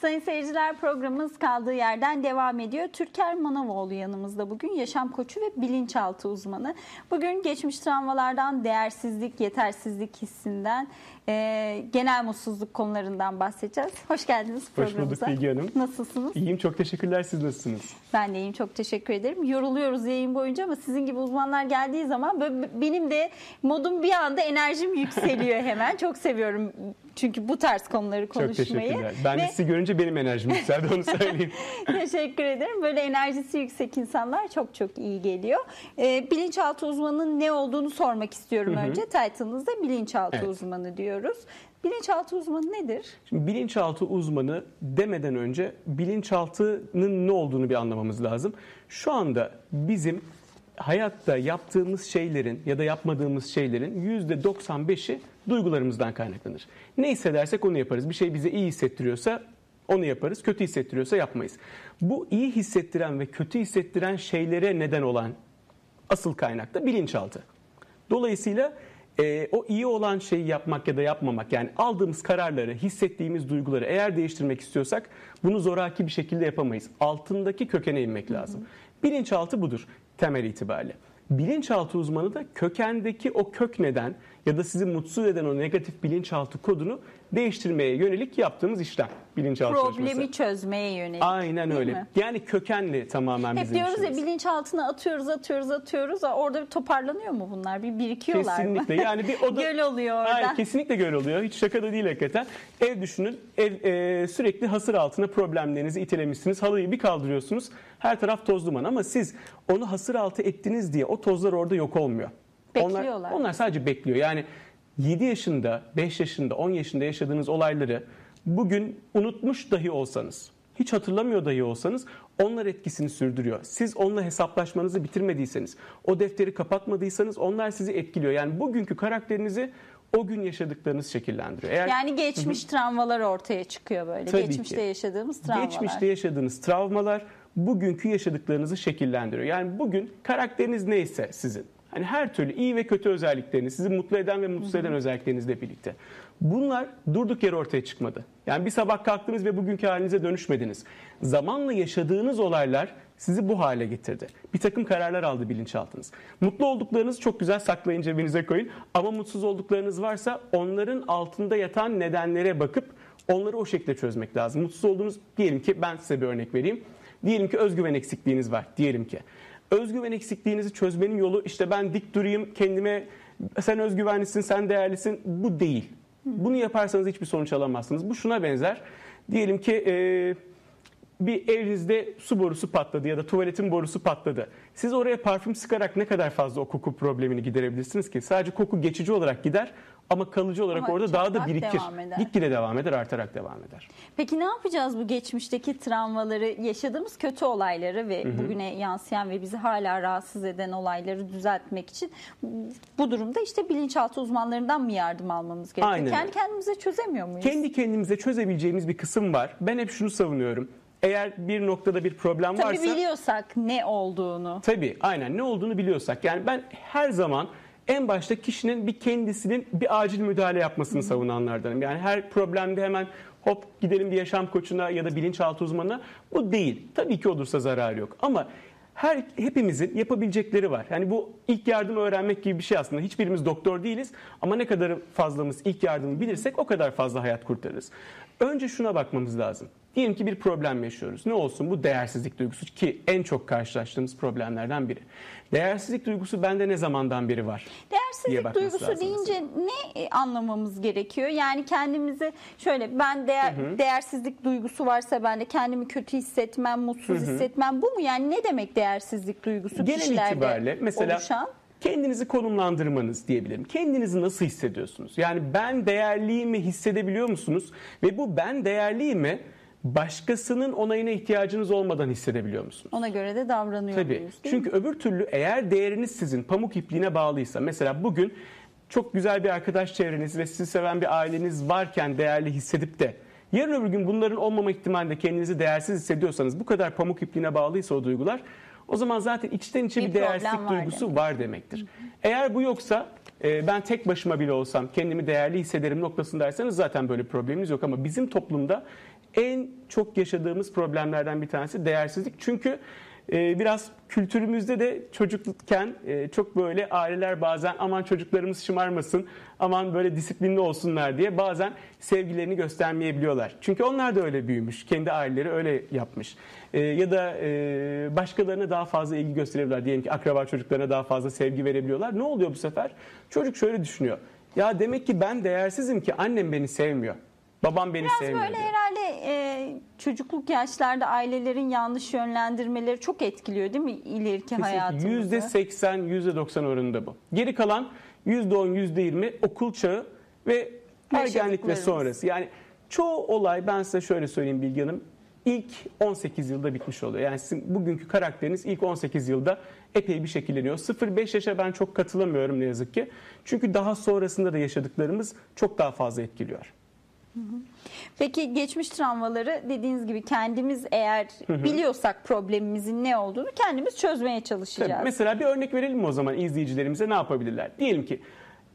Sayın seyirciler programımız kaldığı yerden devam ediyor. Türker Manavoğlu yanımızda bugün yaşam koçu ve bilinçaltı uzmanı. Bugün geçmiş travmalardan, değersizlik, yetersizlik hissinden, e, genel mutsuzluk konularından bahsedeceğiz. Hoş geldiniz Hoş programımıza. bulduk Bilgi Hanım. Nasılsınız? İyiyim çok teşekkürler siz nasılsınız? Ben de iyiyim çok teşekkür ederim. Yoruluyoruz yayın boyunca ama sizin gibi uzmanlar geldiği zaman böyle benim de modum bir anda enerjim yükseliyor hemen. Çok seviyorum çünkü bu tarz konuları Çok konuşmayı. teşekkürler. Ben Ve- sizi görünce benim enerjim yükseldi onu söyleyeyim. Teşekkür ederim. Böyle enerjisi yüksek insanlar çok çok iyi geliyor. Ee, bilinçaltı uzmanının ne olduğunu sormak istiyorum önce. Title'ınızda bilinçaltı Evet. uzmanı diyoruz. Bilinçaltı uzmanı nedir? Şimdi bilinçaltı uzmanı demeden önce bilinçaltının ne olduğunu bir anlamamız lazım. Şu anda bizim hayatta yaptığımız şeylerin ya da yapmadığımız şeylerin %95'i duygularımızdan kaynaklanır. Ne hissedersek onu yaparız. Bir şey bize iyi hissettiriyorsa onu yaparız. Kötü hissettiriyorsa yapmayız. Bu iyi hissettiren ve kötü hissettiren şeylere neden olan asıl kaynak da bilinçaltı. Dolayısıyla e, o iyi olan şeyi yapmak ya da yapmamak yani aldığımız kararları, hissettiğimiz duyguları eğer değiştirmek istiyorsak bunu zoraki bir şekilde yapamayız. Altındaki kökene inmek lazım. Bilinçaltı budur temel itibariyle. Bilinçaltı uzmanı da kökendeki o kök neden ya da sizi mutsuz eden o negatif bilinçaltı kodunu değiştirmeye yönelik yaptığımız işlem. Bilinçaltı Problemi çalışması. çözmeye yönelik. Aynen öyle. mi? Yani kökenli tamamen Hep bizim diyoruz ya işimiz. bilinçaltına atıyoruz, atıyoruz, atıyoruz. Orada bir toparlanıyor mu bunlar? Bir birikiyorlar Kesinlikle. mı? Yani bir oda Göl oluyor orada. Hayır, kesinlikle göl oluyor. Hiç şaka da değil hakikaten. Ev düşünün. Ev e, sürekli hasır altına problemlerinizi itelemişsiniz. Halıyı bir kaldırıyorsunuz. Her taraf toz duman ama siz onu hasır altı ettiniz diye o tozlar orada yok olmuyor. Bekliyorlar. Onlar, onlar sadece bekliyor. Yani 7 yaşında, 5 yaşında, 10 yaşında yaşadığınız olayları bugün unutmuş dahi olsanız, hiç hatırlamıyor dahi olsanız onlar etkisini sürdürüyor. Siz onunla hesaplaşmanızı bitirmediyseniz, o defteri kapatmadıysanız onlar sizi etkiliyor. Yani bugünkü karakterinizi o gün yaşadıklarınız şekillendiriyor. Eğer Yani geçmiş travmalar ortaya çıkıyor böyle. Tabii Geçmişte ki. yaşadığımız travmalar. Geçmişte yaşadığınız travmalar bugünkü yaşadıklarınızı şekillendiriyor. Yani bugün karakteriniz neyse sizin. Hani her türlü iyi ve kötü özellikleriniz, sizi mutlu eden ve mutsuz eden özelliklerinizle birlikte. Bunlar durduk yere ortaya çıkmadı. Yani bir sabah kalktınız ve bugünkü halinize dönüşmediniz. Zamanla yaşadığınız olaylar sizi bu hale getirdi. Bir takım kararlar aldı bilinçaltınız. Mutlu olduklarınızı çok güzel saklayın cebinize koyun. Ama mutsuz olduklarınız varsa onların altında yatan nedenlere bakıp Onları o şekilde çözmek lazım. Mutsuz olduğunuz diyelim ki ben size bir örnek vereyim. Diyelim ki özgüven eksikliğiniz var diyelim ki. Özgüven eksikliğinizi çözmenin yolu işte ben dik durayım kendime sen özgüvenlisin sen değerlisin bu değil. Bunu yaparsanız hiçbir sonuç alamazsınız. Bu şuna benzer. Diyelim ki eee bir evinizde su borusu patladı ya da tuvaletin borusu patladı. Siz oraya parfüm sıkarak ne kadar fazla o koku problemini giderebilirsiniz ki? Sadece koku geçici olarak gider ama kalıcı olarak Ama orada daha da birikir. devam. Gitgide devam eder, artarak devam eder. Peki ne yapacağız bu geçmişteki travmaları, yaşadığımız kötü olayları ve bugüne yansıyan ve bizi hala rahatsız eden olayları düzeltmek için bu durumda işte bilinçaltı uzmanlarından mı yardım almamız gerekiyor? Aynen Kendi kendimize çözemiyor muyuz? Kendi kendimize çözebileceğimiz bir kısım var. Ben hep şunu savunuyorum. Eğer bir noktada bir problem Tabii varsa... biliyorsak ne olduğunu. Tabii aynen ne olduğunu biliyorsak. Yani ben her zaman en başta kişinin bir kendisinin bir acil müdahale yapmasını savunanlardanım. Yani her problemde hemen hop gidelim bir yaşam koçuna ya da bilinçaltı uzmanına bu değil. Tabii ki olursa zararı yok ama her hepimizin yapabilecekleri var. Yani bu ilk yardım öğrenmek gibi bir şey aslında. Hiçbirimiz doktor değiliz ama ne kadar fazlamız ilk yardımı bilirsek o kadar fazla hayat kurtarırız. Önce şuna bakmamız lazım. Diyelim ki bir problem yaşıyoruz. Ne olsun bu değersizlik duygusu ki en çok karşılaştığımız problemlerden biri. Değersizlik duygusu bende ne zamandan beri var? Değersizlik duygusu deyince ne e, anlamamız gerekiyor? Yani kendimizi şöyle ben değer, değersizlik duygusu varsa bende kendimi kötü hissetmem, mutsuz hissetmem bu mu? Yani ne demek değersizlik duygusu Genel kişilerde itibariyle mesela oluşan? Kendinizi konumlandırmanız diyebilirim. Kendinizi nasıl hissediyorsunuz? Yani ben değerliyimi hissedebiliyor musunuz? Ve bu ben değerliyimi başkasının onayına ihtiyacınız olmadan hissedebiliyor musunuz? Ona göre de davranıyor Tabii. muyuz? mi? Çünkü öbür türlü eğer değeriniz sizin pamuk ipliğine bağlıysa mesela bugün çok güzel bir arkadaş çevreniz ve sizi seven bir aileniz varken değerli hissedip de yarın öbür gün bunların olmama ihtimalinde kendinizi değersiz hissediyorsanız bu kadar pamuk ipliğine bağlıysa o duygular o zaman zaten içten içe Bir bir, değersizlik duygusu demek. var demektir. Eğer bu yoksa e, ben tek başıma bile olsam kendimi değerli hissederim noktasındaysanız zaten böyle problemimiz yok ama bizim toplumda en çok yaşadığımız problemlerden bir tanesi değersizlik. Çünkü e, biraz kültürümüzde de çocukken e, çok böyle aileler bazen aman çocuklarımız şımarmasın, aman böyle disiplinli olsunlar diye bazen sevgilerini göstermeyebiliyorlar. Çünkü onlar da öyle büyümüş, kendi aileleri öyle yapmış. E, ya da e, başkalarına daha fazla ilgi gösterebiliyorlar. Diyelim ki akraba çocuklarına daha fazla sevgi verebiliyorlar. Ne oluyor bu sefer? Çocuk şöyle düşünüyor. Ya demek ki ben değersizim ki annem beni sevmiyor. Babam beni Biraz sevmiyor. böyle diye. herhalde e, çocukluk yaşlarda ailelerin yanlış yönlendirmeleri çok etkiliyor değil mi ileriki hayatımızı? %80, %90 oranında bu. Geri kalan %10, %20 okul çağı ve ergenlik ve sonrası. Yani çoğu olay ben size şöyle söyleyeyim Bilge Hanım. ilk 18 yılda bitmiş oluyor. Yani sizin bugünkü karakteriniz ilk 18 yılda epey bir şekilleniyor. 0-5 yaşa ben çok katılamıyorum ne yazık ki. Çünkü daha sonrasında da yaşadıklarımız çok daha fazla etkiliyor. Peki geçmiş travmaları dediğiniz gibi kendimiz eğer biliyorsak problemimizin ne olduğunu kendimiz çözmeye çalışacağız. Tabii. Mesela bir örnek verelim mi o zaman izleyicilerimize ne yapabilirler? Diyelim ki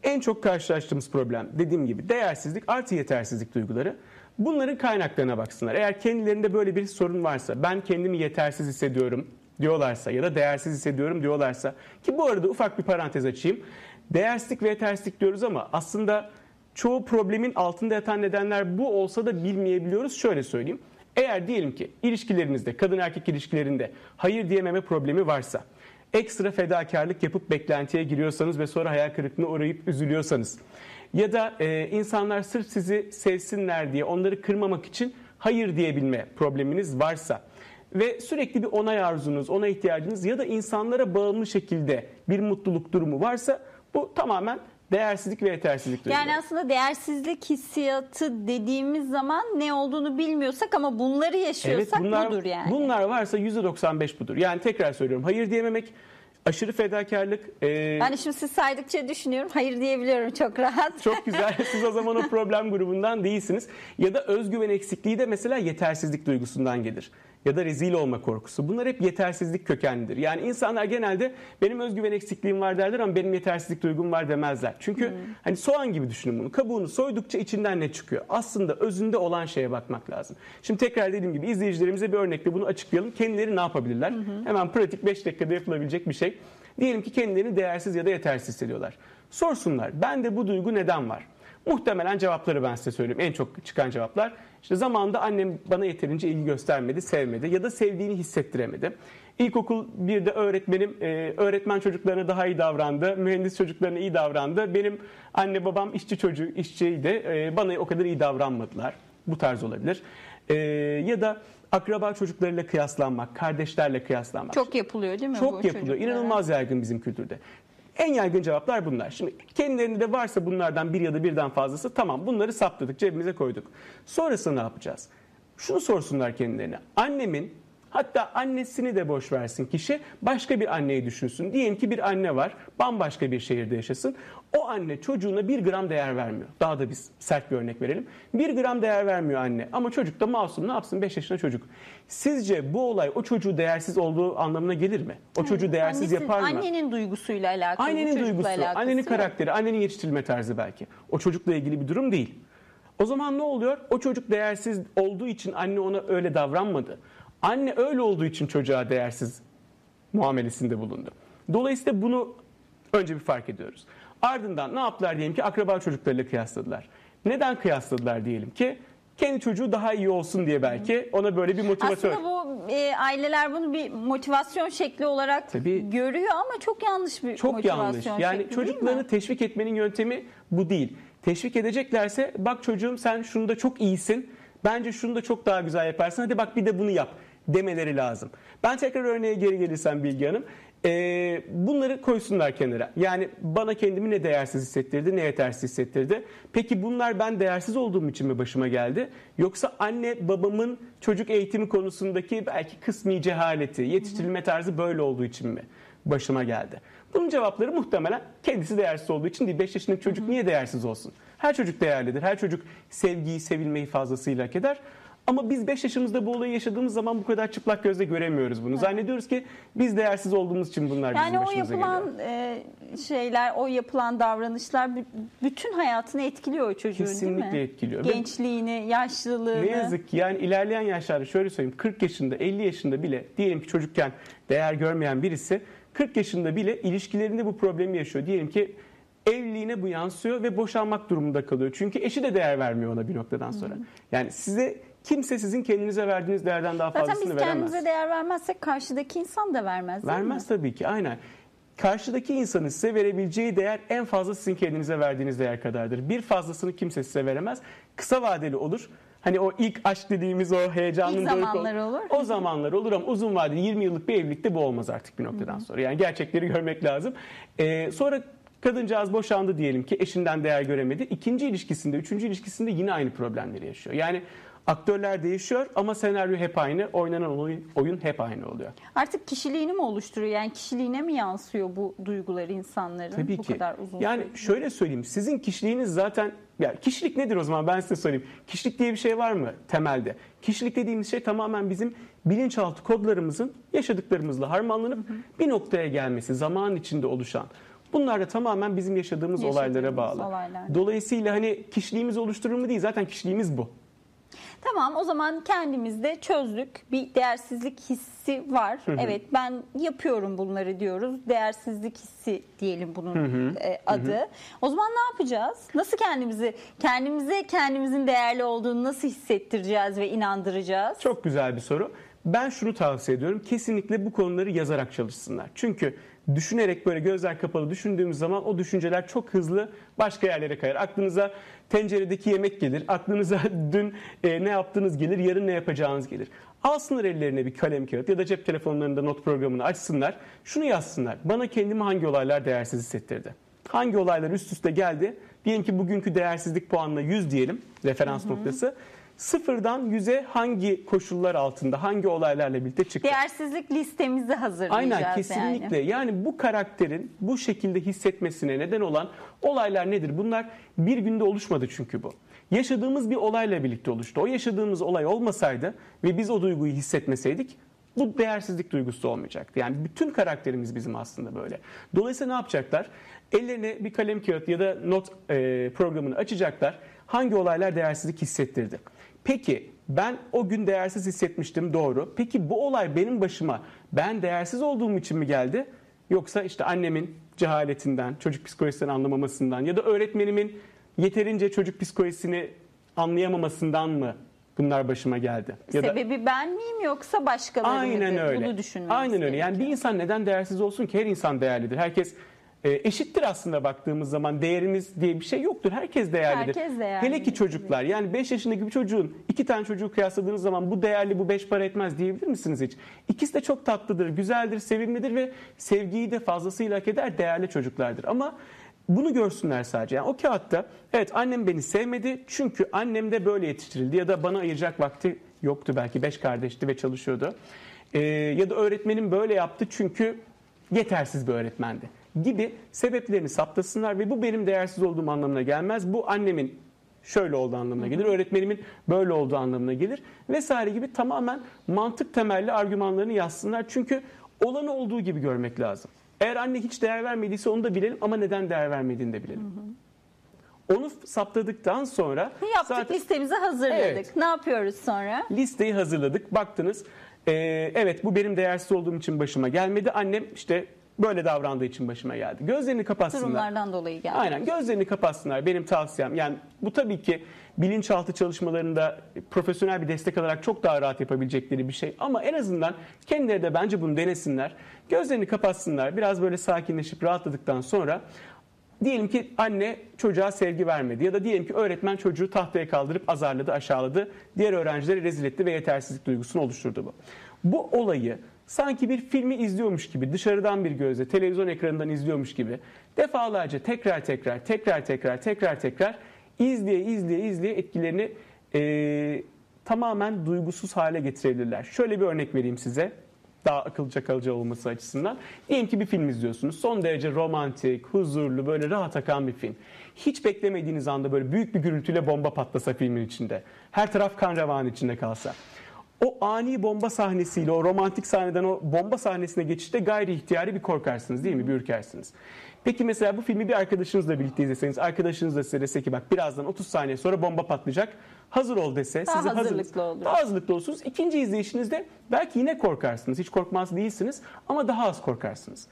en çok karşılaştığımız problem dediğim gibi değersizlik artı yetersizlik duyguları. Bunların kaynaklarına baksınlar. Eğer kendilerinde böyle bir sorun varsa ben kendimi yetersiz hissediyorum diyorlarsa ya da değersiz hissediyorum diyorlarsa ki bu arada ufak bir parantez açayım. Değersizlik ve yetersizlik diyoruz ama aslında çoğu problemin altında yatan nedenler bu olsa da bilmeyebiliyoruz. Şöyle söyleyeyim. Eğer diyelim ki ilişkilerinizde, kadın erkek ilişkilerinde hayır diyememe problemi varsa, ekstra fedakarlık yapıp beklentiye giriyorsanız ve sonra hayal kırıklığına uğrayıp üzülüyorsanız ya da e, insanlar sırf sizi sevsinler diye onları kırmamak için hayır diyebilme probleminiz varsa ve sürekli bir onay arzunuz, ona ihtiyacınız ya da insanlara bağımlı şekilde bir mutluluk durumu varsa bu tamamen değersizlik ve yetersizlik duyguları. Yani aslında değersizlik hissiyatı dediğimiz zaman ne olduğunu bilmiyorsak ama bunları yaşıyorsak bunlar, budur yani. Bunlar varsa %95 budur. Yani tekrar söylüyorum hayır diyememek, aşırı fedakarlık, e, Yani şimdi siz saydıkça düşünüyorum. Hayır diyebiliyorum çok rahat. çok güzel. Siz o zaman o problem grubundan değilsiniz. Ya da özgüven eksikliği de mesela yetersizlik duygusundan gelir. Ya da rezil olma korkusu. Bunlar hep yetersizlik kökenlidir. Yani insanlar genelde benim özgüven eksikliğim var derler ama benim yetersizlik duygum var demezler. Çünkü Hmm. hani soğan gibi düşünün bunu. Kabuğunu soydukça içinden ne çıkıyor? Aslında özünde olan şeye bakmak lazım. Şimdi tekrar dediğim gibi izleyicilerimize bir örnekle bunu açıklayalım. Kendileri ne yapabilirler? Hemen pratik 5 dakikada yapılabilecek bir şey. Diyelim ki kendilerini değersiz ya da yetersiz hissediyorlar. Sorsunlar. Bende bu duygu neden var? Muhtemelen cevapları ben size söyleyeyim. En çok çıkan cevaplar. İşte zamanında annem bana yeterince ilgi göstermedi, sevmedi ya da sevdiğini hissettiremedi. İlkokul bir de öğretmenim e, öğretmen çocuklarına daha iyi davrandı, mühendis çocuklarına iyi davrandı. Benim anne babam işçi çocuğu, işçiydi. E, bana o kadar iyi davranmadılar. Bu tarz olabilir. E, ya da akraba çocuklarıyla kıyaslanmak, kardeşlerle kıyaslanmak. Çok yapılıyor değil mi bu Çok yapılıyor. çocuklara? İnanılmaz yaygın bizim kültürde. En yaygın cevaplar bunlar. Şimdi kendilerinde de varsa bunlardan bir ya da birden fazlası tamam bunları saptadık cebimize koyduk. Sonrasında ne yapacağız? Şunu sorsunlar kendilerine. Annemin hatta annesini de boş versin kişi başka bir anneyi düşünsün. Diyelim ki bir anne var bambaşka bir şehirde yaşasın. O anne çocuğuna bir gram değer vermiyor. Daha da biz sert bir örnek verelim. Bir gram değer vermiyor anne ama çocuk da masum ne yapsın 5 yaşında çocuk. Sizce bu olay o çocuğu değersiz olduğu anlamına gelir mi? O çocuğu değersiz Annesi- yapar mı? Annenin duygusuyla alakalı. Annenin duygusu, alakası annenin karakteri, annenin yetiştirilme tarzı belki. O çocukla ilgili bir durum değil. O zaman ne oluyor? O çocuk değersiz olduğu için anne ona öyle davranmadı. Anne öyle olduğu için çocuğa değersiz muamelesinde bulundu. Dolayısıyla bunu önce bir fark ediyoruz. Ardından ne yaptılar diyelim ki akraba çocuklarıyla kıyasladılar. Neden kıyasladılar diyelim ki? Kendi çocuğu daha iyi olsun diye belki ona böyle bir motivatör. Aslında bu e, aileler bunu bir motivasyon şekli olarak Tabii. görüyor ama çok yanlış bir Çok motivasyon yanlış. şekli Yani mi? çocuklarını teşvik etmenin yöntemi bu değil. Teşvik edeceklerse bak çocuğum sen şunda çok iyisin. Bence şunu da çok daha güzel yaparsın. Hadi bak bir de bunu yap demeleri lazım. Ben tekrar örneğe geri gelirsem Bilge Hanım. Ee, bunları koysunlar kenara. Yani bana kendimi ne değersiz hissettirdi ne yetersiz hissettirdi. Peki bunlar ben değersiz olduğum için mi başıma geldi? Yoksa anne babamın çocuk eğitimi konusundaki belki kısmi cehaleti, yetiştirilme tarzı böyle olduğu için mi başıma geldi? Bunun cevapları muhtemelen kendisi değersiz olduğu için değil. 5 yaşındaki çocuk niye değersiz olsun? Her çocuk değerlidir. Her çocuk sevgiyi, sevilmeyi fazlasıyla hak eder. Ama biz 5 yaşımızda bu olayı yaşadığımız zaman bu kadar çıplak gözle göremiyoruz bunu. Zannediyoruz ki biz değersiz olduğumuz için bunlar bizim Yani o başımıza yapılan geliyor. e, şeyler, o yapılan davranışlar bü- bütün hayatını etkiliyor o çocuğun Kesinlikle değil mi? etkiliyor. Gençliğini, yaşlılığını. Ne yazık ki yani ilerleyen yaşlarda şöyle söyleyeyim 40 yaşında 50 yaşında bile diyelim ki çocukken değer görmeyen birisi 40 yaşında bile ilişkilerinde bu problemi yaşıyor. Diyelim ki evliliğine bu yansıyor ve boşanmak durumunda kalıyor. Çünkü eşi de değer vermiyor ona bir noktadan sonra. Yani size kimse sizin kendinize verdiğiniz değerden daha Zaten fazlasını biz veremez. kendimize değer vermezsek karşıdaki insan da vermez. değil mi? Vermez tabii ki aynen. Karşıdaki insanın size verebileceği değer en fazla sizin kendinize verdiğiniz değer kadardır. Bir fazlasını kimse size veremez. Kısa vadeli olur. Hani o ilk aşk dediğimiz o heyecanın İlk zamanlar olur. O zamanlar olur ama uzun vadeli 20 yıllık bir evlilikte bu olmaz artık bir noktadan sonra. Yani gerçekleri görmek lazım. Ee, sonra kadıncağız boşandı diyelim ki eşinden değer göremedi. İkinci ilişkisinde, üçüncü ilişkisinde yine aynı problemleri yaşıyor. Yani aktörler değişiyor ama senaryo hep aynı, oynanan oyun, oyun hep aynı oluyor. Artık kişiliğini mi oluşturuyor? Yani kişiliğine mi yansıyor bu duygular insanların Tabii bu ki. kadar uzun yani süre? şöyle söyleyeyim. Sizin kişiliğiniz zaten ya kişilik nedir o zaman ben size söyleyeyim. Kişilik diye bir şey var mı temelde? Kişilik dediğimiz şey tamamen bizim bilinçaltı kodlarımızın yaşadıklarımızla harmanlanıp bir noktaya gelmesi, zaman içinde oluşan. Bunlar da tamamen bizim yaşadığımız, Yaşadığımız olaylara bağlı. olaylar. Dolayısıyla hani kişiliğimiz oluşturur mu değil zaten kişiliğimiz bu. Tamam o zaman kendimizde çözdük. Bir değersizlik hissi var. Evet ben yapıyorum bunları diyoruz. Değersizlik hissi diyelim bunun e, adı. O zaman ne yapacağız? Nasıl kendimizi kendimize kendimizin değerli olduğunu nasıl hissettireceğiz ve inandıracağız? Çok güzel bir soru. Ben şunu tavsiye ediyorum. Kesinlikle bu konuları yazarak çalışsınlar. Çünkü düşünerek böyle gözler kapalı düşündüğümüz zaman o düşünceler çok hızlı başka yerlere kayar. Aklınıza tenceredeki yemek gelir. Aklınıza dün e, ne yaptığınız gelir, yarın ne yapacağınız gelir. Alsınlar ellerine bir kalem kağıt ya da cep telefonlarında not programını açsınlar. Şunu yazsınlar. Bana kendimi hangi olaylar değersiz hissettirdi? Hangi olaylar üst üste geldi? Diyelim ki bugünkü değersizlik puanına 100 diyelim referans noktası. Sıfırdan 100'e hangi koşullar altında, hangi olaylarla birlikte çıktı? Değersizlik listemizi hazırlayacağız Aynen kesinlikle. yani. Yani. bu karakterin bu şekilde hissetmesine neden olan olaylar nedir? Bunlar bir günde oluşmadı çünkü bu. Yaşadığımız bir olayla birlikte oluştu. O yaşadığımız olay olmasaydı ve biz o duyguyu hissetmeseydik bu değersizlik duygusu olmayacaktı. Yani bütün karakterimiz bizim aslında böyle. Dolayısıyla ne yapacaklar? Ellerine bir kalem kağıt ya da not e, programını açacaklar. Hangi olaylar değersizlik hissettirdi? Peki ben o gün değersiz hissetmiştim doğru. Peki bu olay benim başıma ben değersiz olduğum için mi geldi? Yoksa işte annemin cehaletinden, çocuk psikolojisini anlamamasından ya da öğretmenimin yeterince çocuk psikolojisini anlayamamasından mı bunlar başıma geldi? Ya da Sebebi ben miyim yoksa başkaları Aynen öyle. Bunu düşünmemiz Aynen öyle. Yani bir insan neden değersiz olsun ki? Her insan değerlidir. Herkes e, eşittir aslında baktığımız zaman. Değerimiz diye bir şey yoktur. Herkes değerlidir. Herkes değerli. Hele ki çocuklar. Yani 5 yaşındaki bir çocuğun iki tane çocuğu kıyasladığınız zaman bu değerli bu 5 para etmez diyebilir misiniz hiç? İkisi de çok tatlıdır, güzeldir, sevimlidir ve sevgiyi de fazlasıyla hak eder değerli çocuklardır. Ama bunu görsünler sadece. Yani o kağıtta evet annem beni sevmedi çünkü annem de böyle yetiştirildi ya da bana ayıracak vakti yoktu belki beş kardeşti ve çalışıyordu. Ee, ya da öğretmenim böyle yaptı çünkü yetersiz bir öğretmendi gibi sebeplerini saptasınlar ve bu benim değersiz olduğum anlamına gelmez. Bu annemin şöyle olduğu anlamına gelir. Öğretmenimin böyle olduğu anlamına gelir. Vesaire gibi tamamen mantık temelli argümanlarını yazsınlar. Çünkü olanı olduğu gibi görmek lazım. Eğer anne hiç değer vermediyse onu da bilelim ama neden değer vermediğini de bilelim. Onu saptadıktan sonra Yaptık zaten listemizi hazırladık. Evet. Ne yapıyoruz sonra? listeyi hazırladık. Baktınız ee, evet bu benim değersiz olduğum için başıma gelmedi. Annem işte böyle davrandığı için başıma geldi. Gözlerini kapatsınlar. Durumlardan dolayı geldi. Aynen gözlerini kapatsınlar benim tavsiyem. Yani bu tabii ki bilinçaltı çalışmalarında profesyonel bir destek alarak çok daha rahat yapabilecekleri bir şey. Ama en azından kendileri de bence bunu denesinler. Gözlerini kapatsınlar. Biraz böyle sakinleşip rahatladıktan sonra diyelim ki anne çocuğa sevgi vermedi ya da diyelim ki öğretmen çocuğu tahtaya kaldırıp azarladı, aşağıladı. Diğer öğrencileri rezil etti ve yetersizlik duygusunu oluşturdu bu. Bu olayı sanki bir filmi izliyormuş gibi dışarıdan bir gözle televizyon ekranından izliyormuş gibi defalarca tekrar tekrar tekrar tekrar tekrar tekrar izleye izleye izleye etkilerini eee, tamamen duygusuz hale getirebilirler. Şöyle bir örnek vereyim size. daha akıllıca kalıcı olması açısından. Diyelim ki bir film izliyorsunuz. Son derece romantik, huzurlu, böyle rahat akan bir film. Hiç beklemediğiniz anda böyle büyük bir gürültüyle bomba patlasa filmin içinde. Her taraf kan içinde kalsa. O ani bomba sahnesiyle o romantik sahneden o bomba sahnesine geçişte gayri ihtiyari bir korkarsınız değil mi? Bir ürkersiniz. Peki mesela bu filmi bir arkadaşınızla birlikte izleseniz, arkadaşınız da size dese ki bak birazdan 30 saniye sonra bomba patlayacak. Hazır ol dese, Daha sizi hazırlıklı hazırlık- olur. Daha hazırlıklı olursunuz. İkinci izleyişinizde belki yine korkarsınız. Hiç korkmaz değilsiniz ama daha az korkarsınız.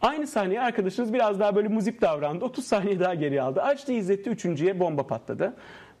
Aynı sahneye arkadaşınız biraz daha böyle muzip davrandı. 30 saniye daha geri aldı. Açtı izletti. Üçüncüye bomba patladı.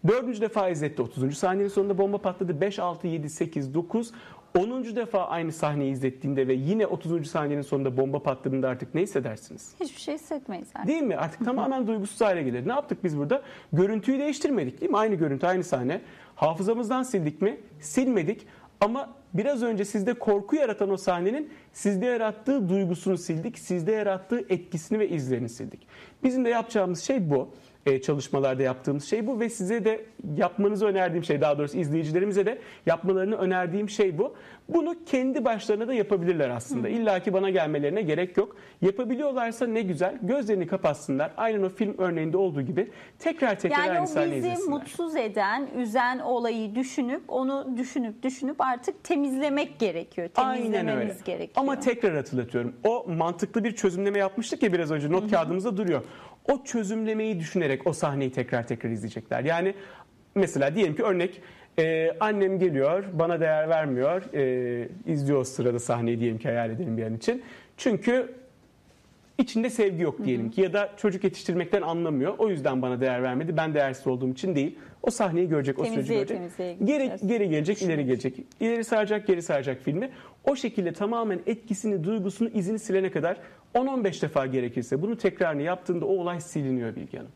Dördüncü defa izletti. 30. saniyenin sonunda bomba patladı. 5, 6, 7, 8, 9. 10. defa aynı sahneyi izlettiğinde ve yine 30. saniyenin sonunda bomba patladığında artık ne hissedersiniz? Hiçbir şey hissetmeyiz artık. Değil mi? Artık tamamen duygusuz hale gelir. Ne yaptık biz burada? Görüntüyü değiştirmedik değil mi? Aynı görüntü, aynı sahne. Hafızamızdan sildik mi? Silmedik. Ama biraz önce sizde korku yaratan o sahnenin sizde yarattığı duygusunu sildik. Sizde yarattığı etkisini ve izlerini sildik. Bizim de yapacağımız şey bu. Ee, çalışmalarda yaptığımız şey bu ve size de yapmanızı önerdiğim şey daha doğrusu izleyicilerimize de yapmalarını önerdiğim şey bu. Bunu kendi başlarına da yapabilirler aslında. İlla ki bana gelmelerine gerek yok. Yapabiliyorlarsa ne güzel. Gözlerini kapatsınlar. Aynen o film örneğinde olduğu gibi tekrar tekrar Yani aynı o sahneyi bizi izlesinler. mutsuz eden, üzen olayı düşünüp onu düşünüp düşünüp artık temizlemek gerekiyor. Aynen öyle. Temizlememiz gerekiyor. Ama tekrar hatırlatıyorum. O mantıklı bir çözümleme yapmıştık ya biraz önce not kağıdımızda duruyor. O çözümlemeyi düşünerek o sahneyi tekrar tekrar izleyecekler. Yani mesela diyelim ki örnek e, annem geliyor bana değer vermiyor e, izliyor o sırada sahneyi diyelim ki hayal edelim bir an için. Çünkü içinde sevgi yok diyelim ki ya da çocuk yetiştirmekten anlamıyor. O yüzden bana değer vermedi. Ben değersiz olduğum için değil. O sahneyi görecek, o süreci görecek. temizliğe Geri, geri gelecek, ileri gelecek. İleri saracak, geri saracak filmi. O şekilde tamamen etkisini, duygusunu, izini silene kadar 10-15 defa gerekirse bunu tekrarını yaptığında o olay siliniyor Bilge Hanım.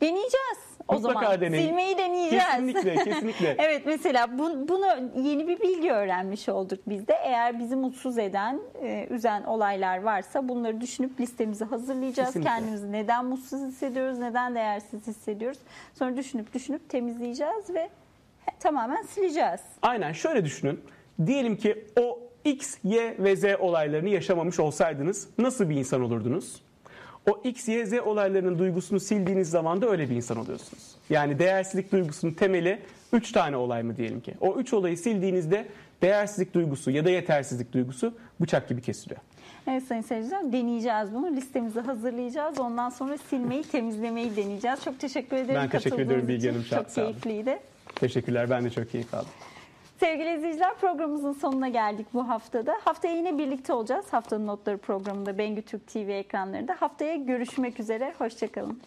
Deneyeceğiz o Mutlaka zaman. deneyin. Silmeyi deneyeceğiz. Kesinlikle, kesinlikle. evet mesela bu, bunu yeni bir bilgi öğrenmiş olduk biz de. Eğer bizi mutsuz eden, e, üzen olaylar varsa bunları düşünüp listemizi hazırlayacağız. Kesinlikle. Kendimizi neden mutsuz hissediyoruz, neden değersiz hissediyoruz. Sonra düşünüp düşünüp temizleyeceğiz ve tamamen sileceğiz. Aynen şöyle düşünün. Diyelim ki o X, Y ve Z olaylarını yaşamamış olsaydınız nasıl bir insan olurdunuz? O X, Y, Z olaylarının duygusunu sildiğiniz zaman da öyle bir insan oluyorsunuz. Yani değersizlik duygusunun temeli 3 tane olay mı diyelim ki? O 3 olayı sildiğinizde değersizlik duygusu ya da yetersizlik duygusu bıçak gibi kesiliyor. Evet sayın seyirciler deneyeceğiz bunu. Listemizi hazırlayacağız. Ondan sonra silmeyi, temizlemeyi deneyeceğiz. Çok teşekkür ederim. Ben teşekkür Bilge için. Hanım. Çok keyifliydi. Teşekkürler ben de çok keyif aldım. Sevgili izleyiciler programımızın sonuna geldik bu haftada. Haftaya yine birlikte olacağız. Haftanın Notları programında Bengü Türk TV ekranlarında. Haftaya görüşmek üzere. Hoşçakalın.